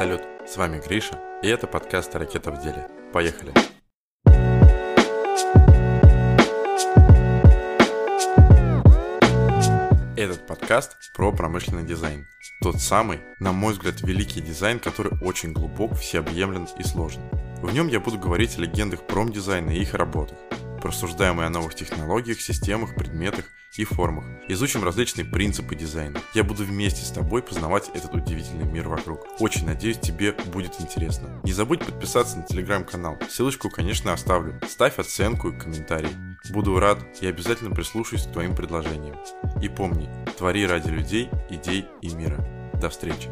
Салют, с вами Гриша, и это подкаст «Ракета в деле». Поехали! Этот подкаст про промышленный дизайн. Тот самый, на мой взгляд, великий дизайн, который очень глубок, всеобъемлен и сложен. В нем я буду говорить о легендах промдизайна и их работах, Просуждаем о новых технологиях, системах, предметах и формах. Изучим различные принципы дизайна. Я буду вместе с тобой познавать этот удивительный мир вокруг. Очень надеюсь, тебе будет интересно. Не забудь подписаться на телеграм-канал. Ссылочку, конечно, оставлю. Ставь оценку и комментарий. Буду рад и обязательно прислушаюсь к твоим предложениям. И помни, твори ради людей, идей и мира. До встречи.